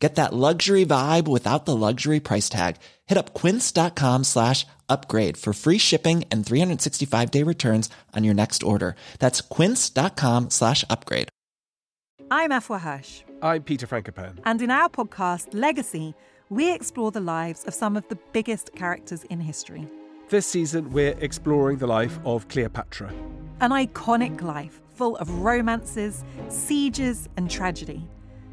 Get that luxury vibe without the luxury price tag. Hit up quince.com slash upgrade for free shipping and 365 day returns on your next order. That's quince.com slash upgrade. I'm Afua Hirsch, I'm Peter Frankopan. and in our podcast, Legacy, we explore the lives of some of the biggest characters in history. This season, we're exploring the life of Cleopatra. An iconic life full of romances, sieges, and tragedy.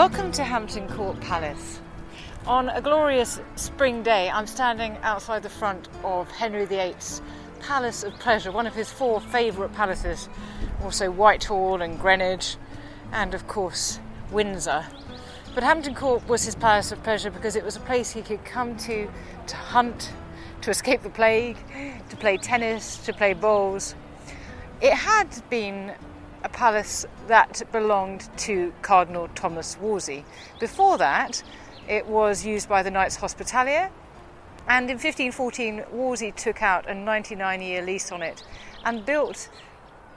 Welcome to Hampton Court Palace. On a glorious spring day, I'm standing outside the front of Henry VIII's Palace of Pleasure, one of his four favourite palaces, also Whitehall and Greenwich, and of course Windsor. But Hampton Court was his Palace of Pleasure because it was a place he could come to to hunt, to escape the plague, to play tennis, to play bowls. It had been a palace that belonged to Cardinal Thomas Wolsey. Before that, it was used by the Knights Hospitalier, and in 1514, Wolsey took out a 99 year lease on it and built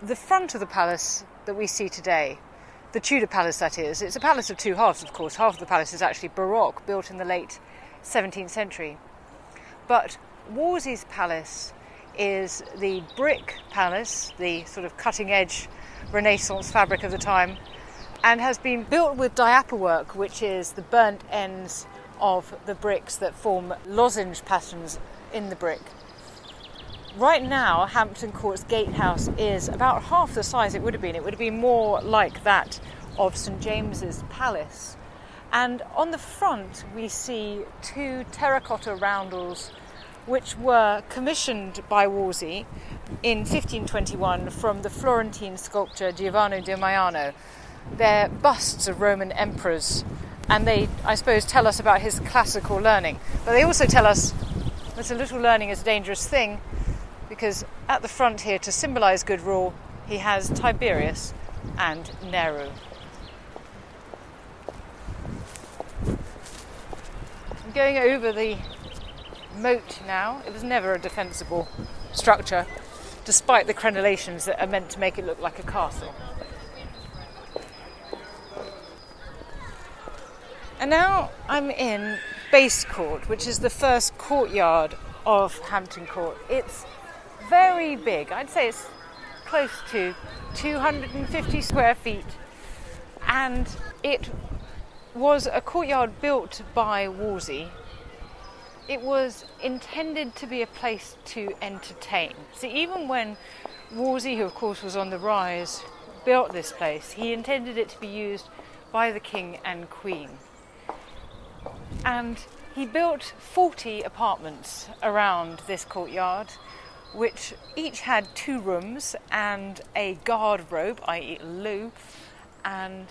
the front of the palace that we see today. The Tudor palace, that is. It's a palace of two halves, of course. Half of the palace is actually Baroque, built in the late 17th century. But Wolsey's palace is the brick palace, the sort of cutting edge Renaissance fabric of the time, and has been built with diaper work, which is the burnt ends of the bricks that form lozenge patterns in the brick. Right now, Hampton Court's gatehouse is about half the size it would have been. It would have been more like that of St James's Palace. And on the front, we see two terracotta roundels which were commissioned by Wolsey in 1521 from the Florentine sculptor Giovanni di Maiano. They're busts of Roman emperors, and they, I suppose, tell us about his classical learning. But they also tell us that a little learning is a dangerous thing, because at the front here, to symbolize good rule, he has Tiberius and Nero. I'm going over the moat now. It was never a defensible structure, despite the crenellations that are meant to make it look like a castle. And now I'm in Base Court, which is the first courtyard of Hampton Court. It's very big. I'd say it's close to 250 square feet. And it was a courtyard built by Wolsey. It was intended to be a place to entertain. See, even when Wolsey, who of course was on the rise, built this place, he intended it to be used by the king and queen. And he built 40 apartments around this courtyard, which each had two rooms and a garderobe, i.e., loo, and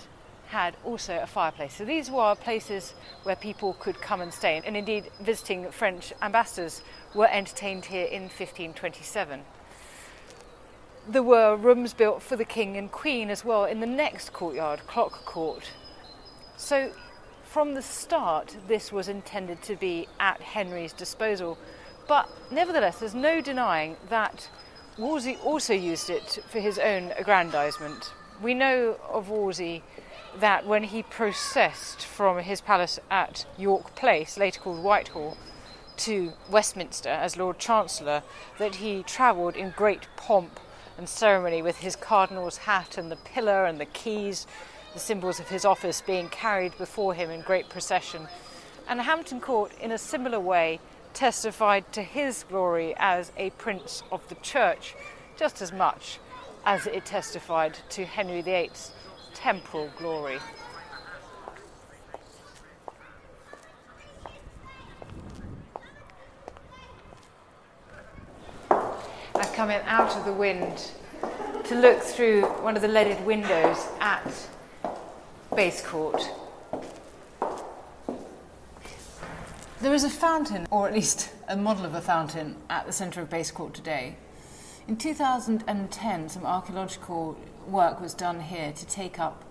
had also a fireplace. So these were places where people could come and stay. And indeed, visiting French ambassadors were entertained here in 1527. There were rooms built for the king and queen as well in the next courtyard, Clock Court. So from the start, this was intended to be at Henry's disposal. But nevertheless, there's no denying that Wolsey also used it for his own aggrandizement. We know of Wolsey that when he processed from his palace at York Place, later called Whitehall, to Westminster as Lord Chancellor, that he travelled in great pomp and ceremony with his cardinal's hat and the pillar and the keys, the symbols of his office being carried before him in great procession. And Hampton Court, in a similar way, testified to his glory as a prince of the church just as much as it testified to Henry VIII's temporal glory. I've come in out of the wind to look through one of the leaded windows at Base Court. There is a fountain, or at least a model of a fountain, at the centre of Base Court today. In 2010, some archaeological work was done here to take up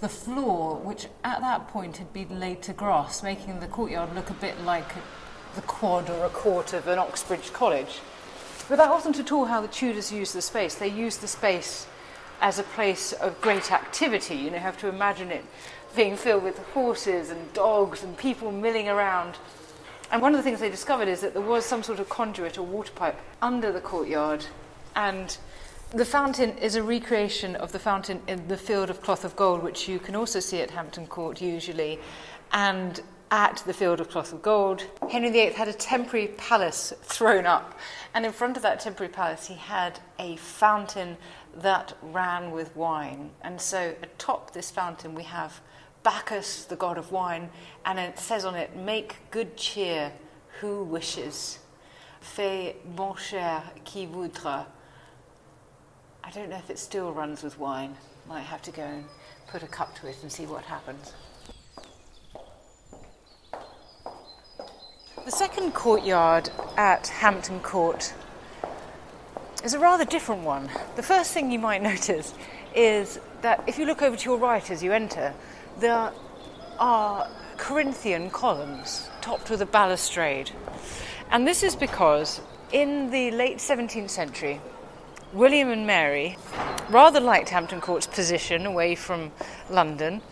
the floor, which at that point had been laid to grass, making the courtyard look a bit like the quad or a court of an Oxbridge college. But that wasn't at all how the Tudors used the space. They used the space as a place of great activity. You know, you have to imagine it being filled with horses and dogs and people milling around. And one of the things they discovered is that there was some sort of conduit or water pipe under the courtyard. And the fountain is a recreation of the fountain in the Field of Cloth of Gold, which you can also see at Hampton Court usually. And at the Field of Cloth of Gold, Henry VIII had a temporary palace thrown up. And in front of that temporary palace, he had a fountain that ran with wine. And so atop this fountain, we have Bacchus, the god of wine, and it says on it, Make good cheer who wishes. Fais bon cher qui voudra. I don't know if it still runs with wine. Might have to go and put a cup to it and see what happens. The second courtyard at Hampton Court is a rather different one. The first thing you might notice is that if you look over to your right as you enter, there are Corinthian columns topped with a balustrade. And this is because in the late 17th century, William and Mary rather liked Hampton Court's position away from London,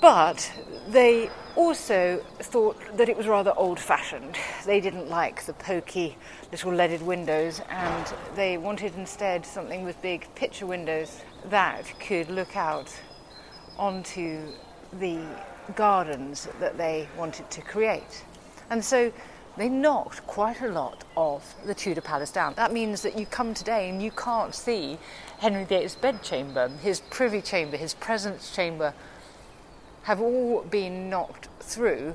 but they also thought that it was rather old fashioned. They didn't like the pokey little leaded windows and they wanted instead something with big picture windows that could look out onto the gardens that they wanted to create. And so they knocked quite a lot of the Tudor palace down. That means that you come today and you can't see Henry VIII's bedchamber, his privy chamber, his presence chamber have all been knocked through,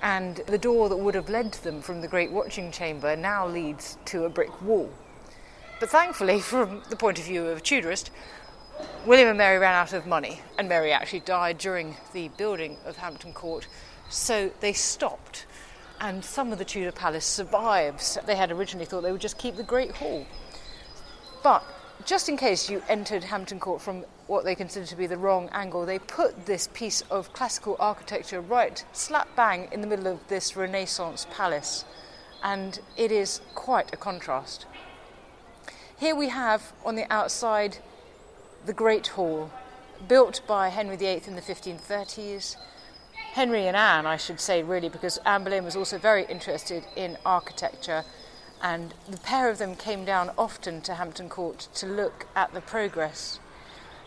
and the door that would have led to them from the great watching chamber now leads to a brick wall. But thankfully, from the point of view of a Tudorist, William and Mary ran out of money, and Mary actually died during the building of Hampton Court, so they stopped. And some of the Tudor palace survives. They had originally thought they would just keep the Great Hall. But just in case you entered Hampton Court from what they considered to be the wrong angle, they put this piece of classical architecture right slap bang in the middle of this Renaissance palace, and it is quite a contrast. Here we have on the outside the Great Hall, built by Henry VIII in the 1530s. Henry and Anne, I should say, really, because Anne Boleyn was also very interested in architecture and the pair of them came down often to Hampton Court to look at the progress.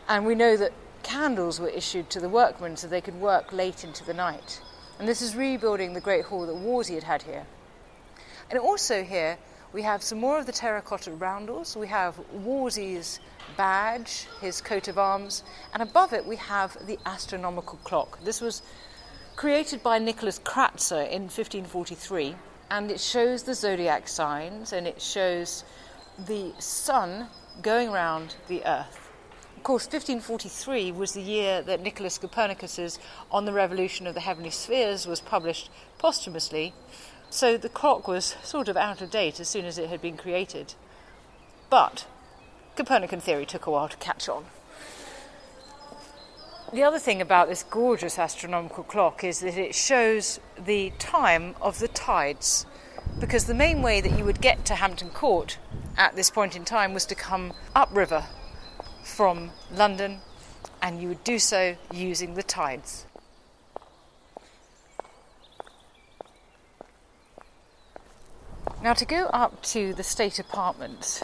And we know that candles were issued to the workmen so they could work late into the night. And this is rebuilding the great hall that Wolsey had had here. And also here we have some more of the terracotta roundels. We have Wolsey's badge, his coat of arms, and above it we have the astronomical clock. This was created by Nicholas Kratzer in 1543 and it shows the zodiac signs and it shows the sun going around the earth. Of course, 1543 was the year that Nicholas Copernicus's On the Revolution of the Heavenly Spheres was published posthumously, so the clock was sort of out of date as soon as it had been created. But Copernican theory took a while to catch on. The other thing about this gorgeous astronomical clock is that it shows the time of the tides. Because the main way that you would get to Hampton Court at this point in time was to come upriver from London and you would do so using the tides. Now, to go up to the state apartments,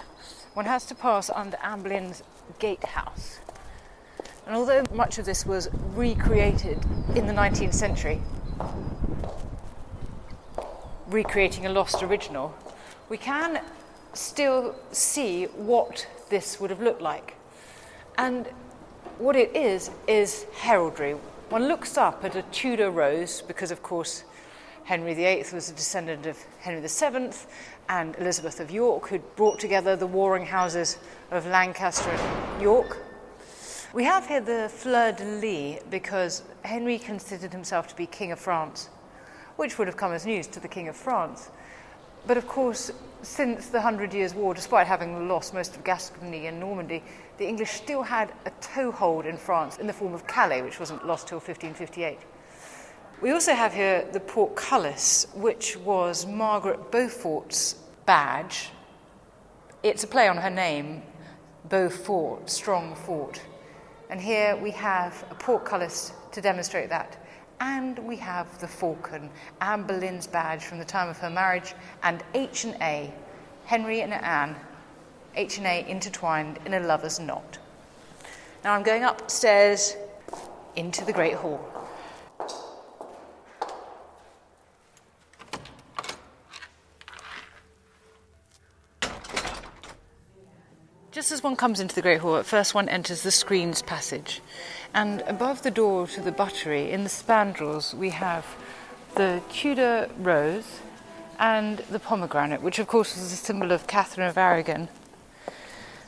one has to pass under Anne gatehouse. And although much of this was recreated in the 19th century, recreating a lost original, we can still see what this would have looked like. And what it is, is heraldry. One looks up at a Tudor rose because, of course, Henry VIII was a descendant of Henry VII and Elizabeth of York, who'd brought together the warring houses of Lancaster and York. We have here the fleur de lis because Henry considered himself to be King of France, which would have come as news to the King of France. But of course, since the Hundred Years' War, despite having lost most of Gascony and Normandy, the English still had a toehold in France in the form of Calais, which wasn't lost till 1558. We also have here the portcullis, which was Margaret Beaufort's badge. It's a play on her name, Beaufort, strong fort. And here we have a portcullis to demonstrate that. And we have the falcon, Anne Boleyn's badge from the time of her marriage, and H and A, Henry and Anne, H and A intertwined in a lover's knot. Now I'm going upstairs into the Great Hall. Just as one comes into the Great Hall, at first one enters the screens passage. And above the door to the buttery, in the spandrels, we have the Tudor rose and the pomegranate, which of course was a symbol of Catherine of Aragon,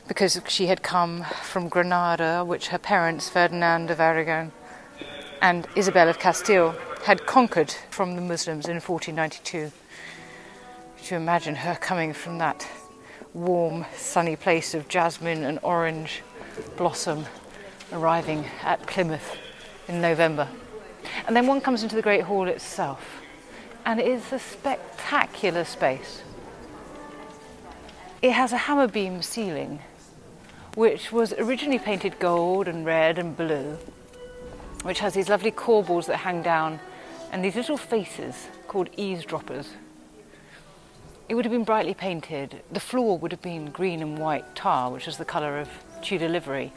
because she had come from Granada, which her parents, Ferdinand of Aragon and Isabel of Castile, had conquered from the Muslims in 1492. To imagine her coming from that warm, sunny place of jasmine and orange blossom arriving at Plymouth in November. And then one comes into the Great Hall itself, and it is a spectacular space. It has a hammer beam ceiling, which was originally painted gold and red and blue, which has these lovely corbels that hang down and these little faces called eavesdroppers. It would have been brightly painted. The floor would have been green and white tar, which was the colour of Tudor livery.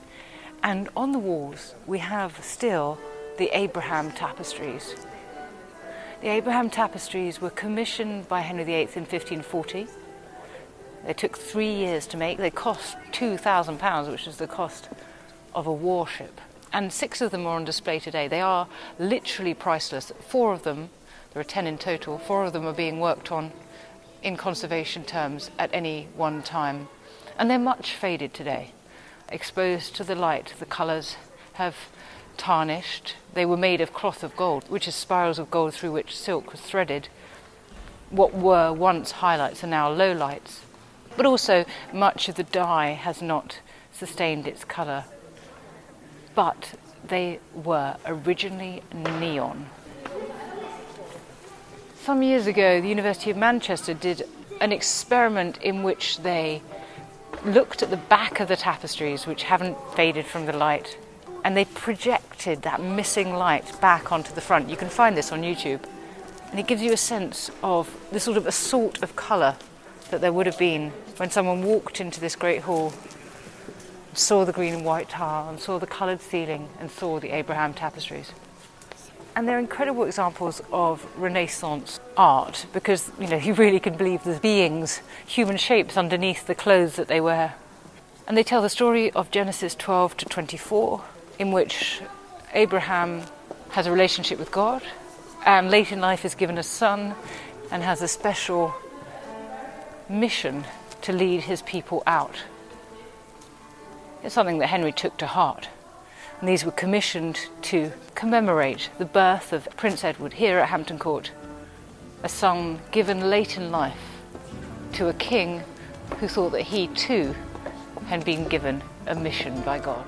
And on the walls, we have still the Abraham tapestries. The Abraham tapestries were commissioned by Henry VIII in 1540. They took three years to make. They cost £2,000, which is the cost of a warship. And six of them are on display today. They are literally priceless. Four of them, there are ten in total, four of them are being worked on in conservation terms at any one time. And they're much faded today. Exposed to the light, the colours have tarnished. They were made of cloth of gold, which is spirals of gold through which silk was threaded. What were once highlights are now lowlights. But also, much of the dye has not sustained its colour. But they were originally neon. Some years ago, the University of Manchester did an experiment in which they looked at the back of the tapestries, which haven't faded from the light, and they projected that missing light back onto the front. You can find this on YouTube. And it gives you a sense of the sort of assault of colour that there would have been when someone walked into this great hall, saw the green and white tile, and saw the coloured ceiling, and saw the Abraham tapestries. And they're incredible examples of Renaissance art because you know you really can believe there's beings, human shapes underneath the clothes that they wear. And they tell the story of Genesis 12 to 24, in which Abraham has a relationship with God, and late in life is given a son and has a special mission to lead his people out. It's something that Henry took to heart. And these were commissioned to commemorate the birth of Prince Edward here at Hampton Court, a son given late in life to a king who thought that he too had been given a mission by God.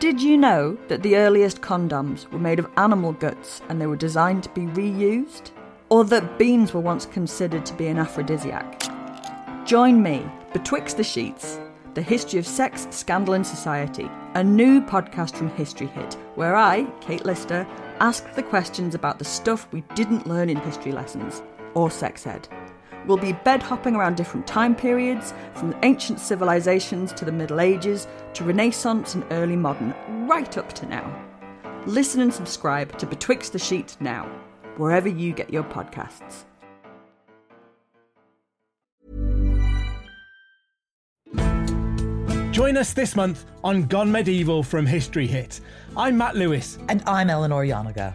Did you know that the earliest condoms were made of animal guts and they were designed to be reused? Or that beans were once considered to be an aphrodisiac. Join me, Betwixt the Sheets, the history of sex, scandal, and society, a new podcast from History Hit, where I, Kate Lister, ask the questions about the stuff we didn't learn in history lessons or sex ed. We'll be bed hopping around different time periods, from ancient civilizations to the Middle Ages to Renaissance and early modern, right up to now. Listen and subscribe to Betwixt the Sheets now, wherever you get your podcasts. Join us this month on Gone Medieval from History Hit. I'm Matt Lewis. And I'm Eleanor Janega.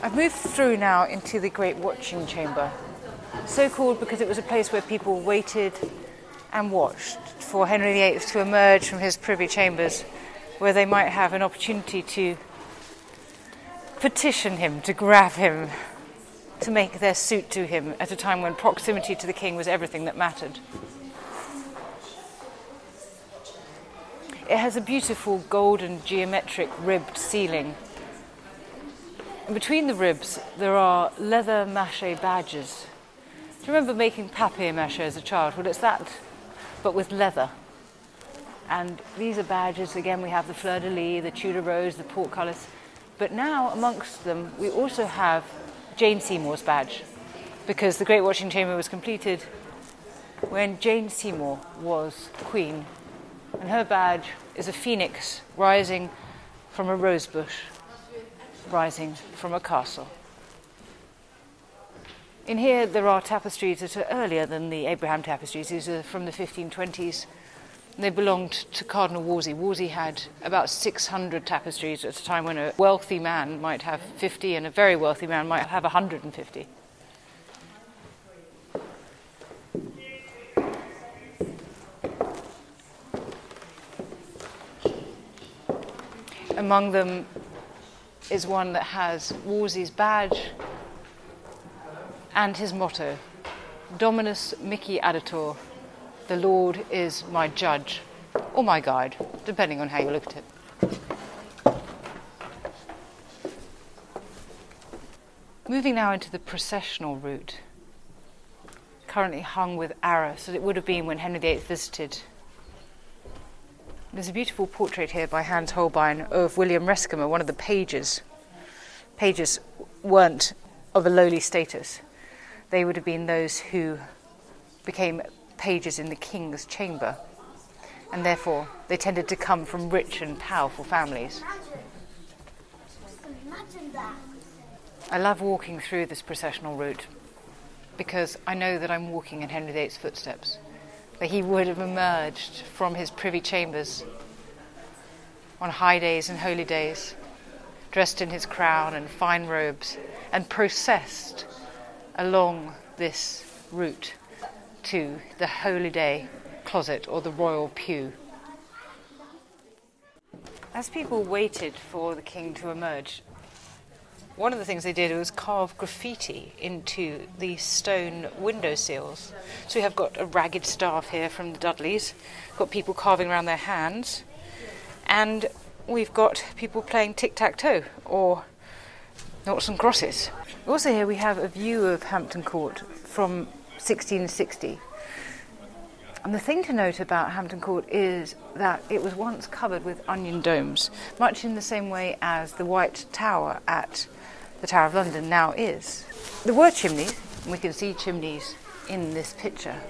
I've moved through now into the Great Watching Chamber. So called because it was a place where people waited and watched for Henry VIII to emerge from his privy chambers, where they might have an opportunity to petition him, to grab him, to make their suit to him at a time when proximity to the king was everything that mattered. It has a beautiful golden geometric ribbed ceiling and between the ribs, there are leather mache badges. Do you remember making papier mache as a child? Well, it's that, but with leather. And these are badges. Again, we have the fleur de lis, the Tudor rose, the portcullis. But now, amongst them, we also have Jane Seymour's badge, because the Great Watching Chamber was completed when Jane Seymour was queen. And her badge is a phoenix rising from a rose bush rising from a castle. In here, there are tapestries that are earlier than the Abraham tapestries. These are from the 1520s. They belonged to Cardinal Wolsey. Wolsey had about 600 tapestries at a time when a wealthy man might have 50 and a very wealthy man might have 150. Among them is one that has Wolsey's badge and his motto Dominus Mihi Adjutor, the Lord is my judge, or my guide, depending on how you look at it. Moving now into the processional route, currently hung with arras, as it would have been when Henry VIII visited there's a beautiful portrait here by Hans Holbein of William Reskimer, one of the pages. Pages weren't of a lowly status. They would have been those who became pages in the king's chamber, and therefore they tended to come from rich and powerful families. I love walking through this processional route because I know that I'm walking in Henry VIII's footsteps that he would have emerged from his privy chambers on high days and holy days, dressed in his crown and fine robes, and processed along this route to the holy day closet or the royal pew. As people waited for the king to emerge, one of the things they did was carve graffiti into the stone window sills. So we have got a ragged staff here from the Dudleys, got people carving around their hands, and we've got people playing tic tac toe or noughts and crosses. Also, here we have a view of Hampton Court from 1660. And the thing to note about Hampton Court is that it was once covered with onion domes, much in the same way as the White Tower at the Tower of London now is. There were chimneys, and we can see chimneys in this picture.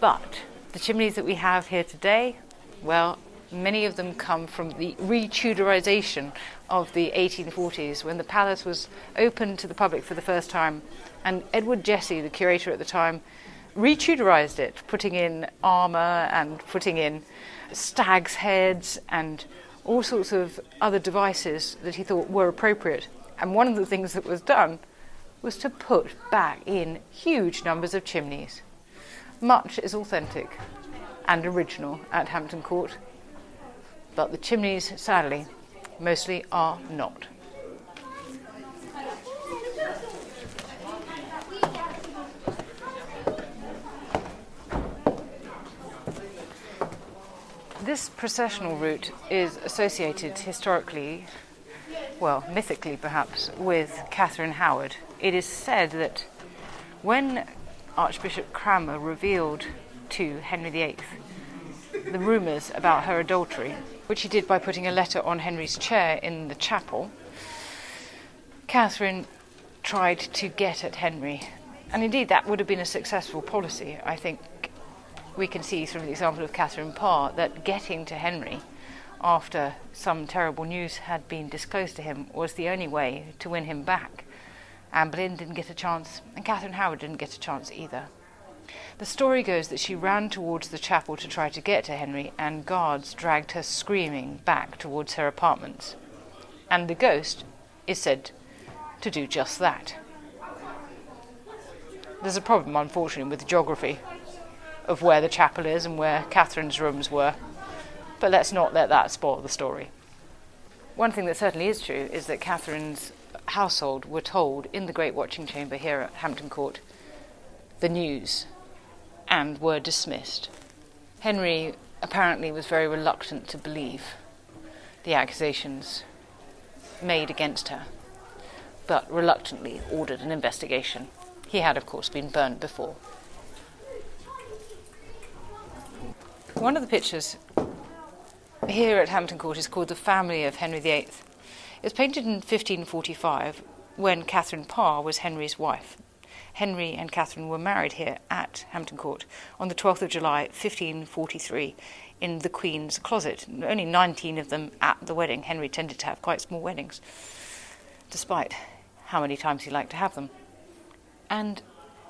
But the chimneys that we have here today, well, Many of them come from the re Tudorization of the 1840s when the palace was opened to the public for the first time. And Edward Jesse, the curator at the time, re Tudorized it, putting in armour and putting in stags' heads and all sorts of other devices that he thought were appropriate. And one of the things that was done was to put back in huge numbers of chimneys. Much is authentic and original at Hampton Court but the chimneys, sadly, mostly are not. This processional route is associated historically, well, mythically perhaps, with Catherine Howard. It is said that when Archbishop Cranmer revealed to Henry VIII the rumours about her adultery, which he did by putting a letter on Henry's chair in the chapel, Catherine tried to get at Henry. And indeed, that would have been a successful policy. I think we can see from the example of Catherine Parr that getting to Henry after some terrible news had been disclosed to him was the only way to win him back. Anne Boleyn didn't get a chance, and Catherine Howard didn't get a chance either. The story goes that she ran towards the chapel to try to get to Henry, and guards dragged her screaming back towards her apartments. And the ghost is said to do just that. There's a problem, unfortunately, with geography of where the chapel is and where Catherine's rooms were, but let's not let that spoil the story. One thing that certainly is true is that Catherine's household were told in the Great Watching Chamber here at Hampton Court the news and were dismissed. Henry apparently was very reluctant to believe the accusations made against her, but reluctantly ordered an investigation. He had, of course, been burned before. One of the pictures here at Hampton Court is called The Family of Henry VIII. It was painted in 1545 when Catherine Parr was Henry's wife. Henry and Catherine were married here at Hampton Court on the 12th of July, 1543, in the Queen's closet. Only 19 of them at the wedding. Henry tended to have quite small weddings, despite how many times he liked to have them. And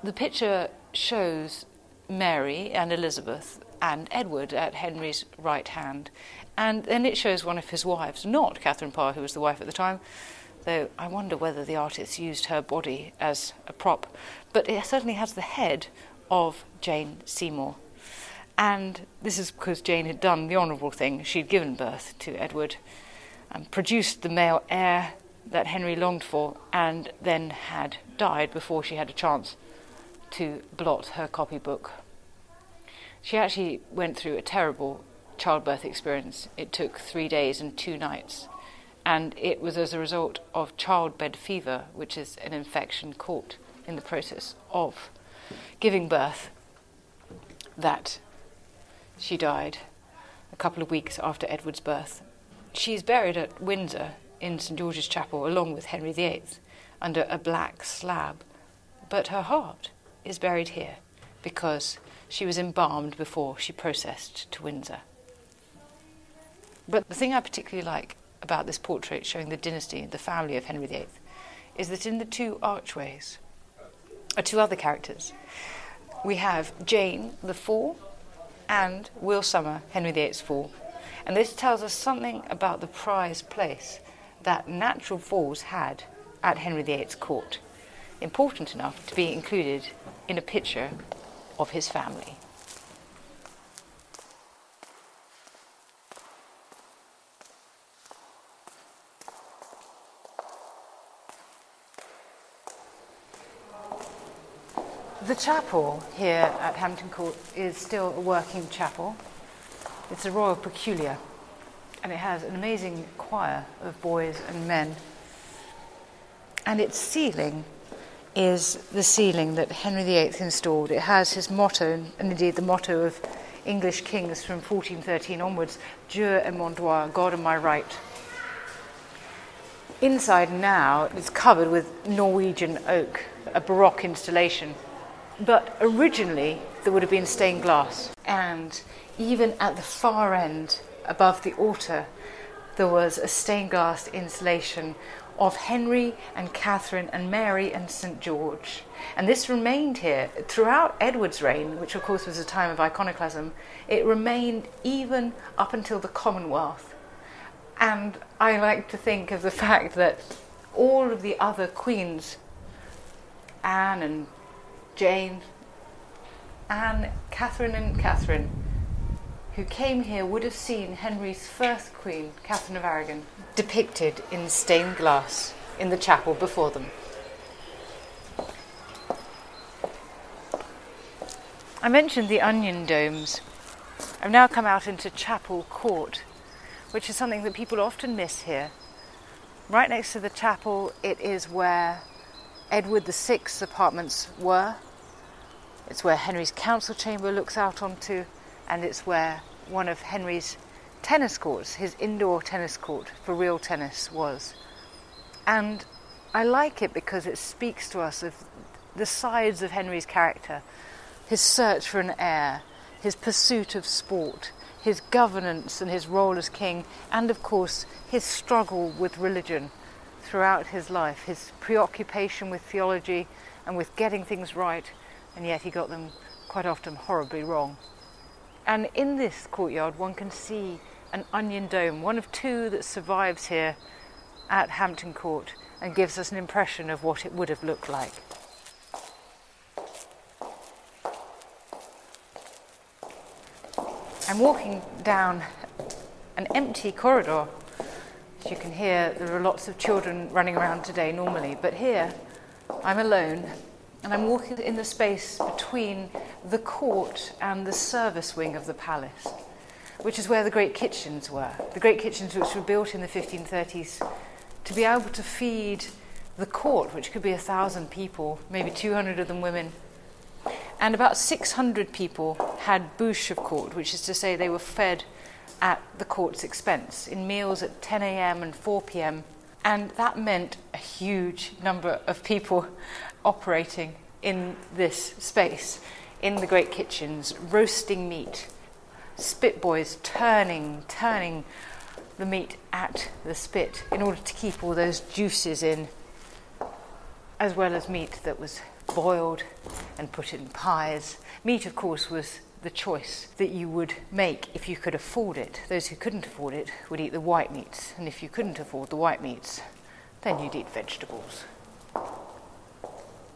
the picture shows Mary and Elizabeth and Edward at Henry's right hand. And then it shows one of his wives, not Catherine Parr, who was the wife at the time, though I wonder whether the artist used her body as a prop. But it certainly has the head of Jane Seymour. And this is because Jane had done the honourable thing. She'd given birth to Edward and produced the male heir that Henry longed for, and then had died before she had a chance to blot her copybook. She actually went through a terrible childbirth experience. It took three days and two nights and it was as a result of childbed fever, which is an infection caught in the process of giving birth, that she died a couple of weeks after Edward's birth. She's buried at Windsor in St George's Chapel along with Henry VIII under a black slab, but her heart is buried here because she was embalmed before she processed to Windsor. But the thing I particularly like about this portrait showing the dynasty, the family of Henry VIII, is that in the two archways are two other characters. We have Jane, the fool, and Will Somer, Henry VIII's fool. And this tells us something about the prized place that natural falls had at Henry VIII's court, important enough to be included in a picture of his family. The chapel here at Hampton Court is still a working chapel. It's a royal peculiar, and it has an amazing choir of boys and men. And its ceiling is the ceiling that Henry VIII installed. It has his motto, and indeed the motto of English kings from 1413 onwards Dieu et mon droit, God and my right. Inside now, it's covered with Norwegian oak, a Baroque installation but originally, there would have been stained glass. And even at the far end above the altar, there was a stained glass installation of Henry and Catherine and Mary and St George. And this remained here throughout Edward's reign, which of course was a time of iconoclasm. It remained even up until the Commonwealth. And I like to think of the fact that all of the other queens, Anne and Jane, Anne, Catherine and Catherine, who came here would have seen Henry's first queen, Catherine of Aragon, depicted in stained glass in the chapel before them. I mentioned the onion domes. I've now come out into Chapel Court, which is something that people often miss here. Right next to the chapel, it is where Edward VI's apartments were. It's where Henry's council chamber looks out onto, and it's where one of Henry's tennis courts, his indoor tennis court for real tennis, was. And I like it because it speaks to us of the sides of Henry's character his search for an heir, his pursuit of sport, his governance and his role as king, and of course his struggle with religion throughout his life, his preoccupation with theology and with getting things right, and yet he got them quite often horribly wrong. And in this courtyard, one can see an onion dome, one of two that survives here at Hampton Court, and gives us an impression of what it would have looked like. I'm walking down an empty corridor. As you can hear, there are lots of children running around today normally, but here I'm alone and I'm walking in the space between the court and the service wing of the palace, which is where the great kitchens were. The great kitchens, which were built in the 1530s to be able to feed the court, which could be a thousand people, maybe 200 of them women, and about 600 people had bouche of court, which is to say they were fed at the court's expense in meals at 10 a.m. and 4 p.m. And that meant a huge number of people operating in this space, in the great kitchens, roasting meat, spit boys turning, turning the meat at the spit in order to keep all those juices in, as well as meat that was boiled and put in pies. Meat, of course, was the choice that you would make if you could afford it. Those who couldn't afford it would eat the white meats, and if you couldn't afford the white meats, then you'd eat vegetables.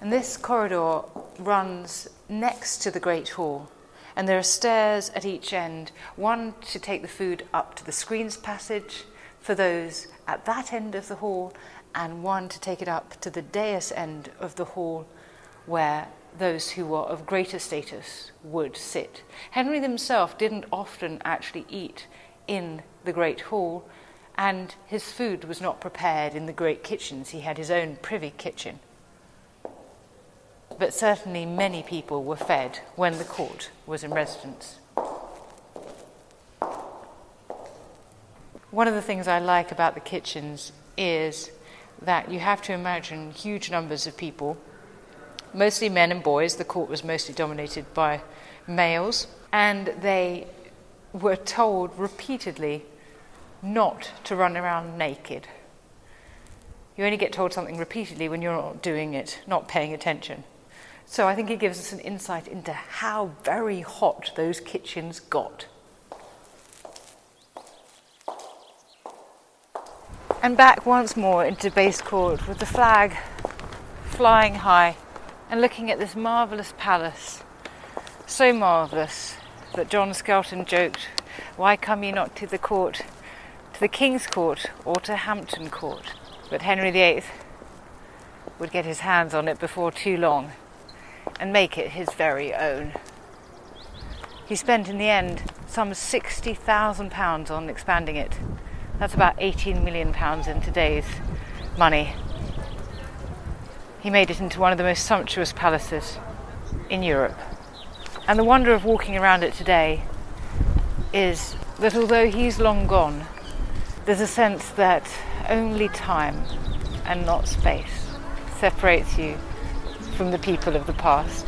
And this corridor runs next to the Great Hall, and there are stairs at each end one to take the food up to the screens passage for those at that end of the hall, and one to take it up to the dais end of the hall where those who were of greater status would sit. Henry himself didn't often actually eat in the great hall, and his food was not prepared in the great kitchens. He had his own privy kitchen. But certainly many people were fed when the court was in residence. One of the things I like about the kitchens is that you have to imagine huge numbers of people mostly men and boys. The court was mostly dominated by males, and they were told repeatedly not to run around naked. You only get told something repeatedly when you're not doing it, not paying attention. So I think it gives us an insight into how very hot those kitchens got. And back once more into base court with the flag flying high and looking at this marvellous palace. So marvellous that John Skelton joked, Why come ye not to the court, to the King's Court or to Hampton Court? But Henry VIII would get his hands on it before too long and make it his very own. He spent in the end some £60,000 on expanding it. That's about 18 million pounds in today's money. He made it into one of the most sumptuous palaces in Europe. And the wonder of walking around it today is that although he's long gone, there's a sense that only time and not space separates you from the people of the past.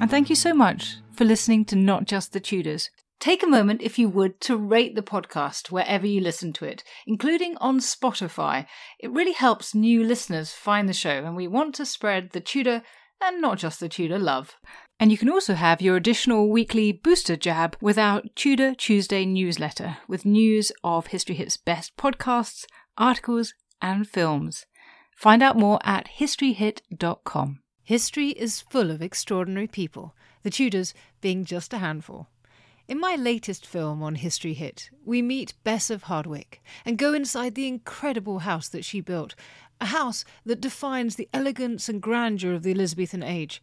And thank you so much for listening to Not Just the Tudors. Take a moment, if you would, to rate the podcast wherever you listen to it, including on Spotify. It really helps new listeners find the show, and we want to spread the Tudor and not just the Tudor love. And you can also have your additional weekly booster jab with our Tudor Tuesday newsletter with news of History Hit's best podcasts, articles, and films. Find out more at historyhit.com. History is full of extraordinary people, the Tudors being just a handful. In my latest film on History Hit, we meet Bess of Hardwick and go inside the incredible house that she built, a house that defines the elegance and grandeur of the Elizabethan age,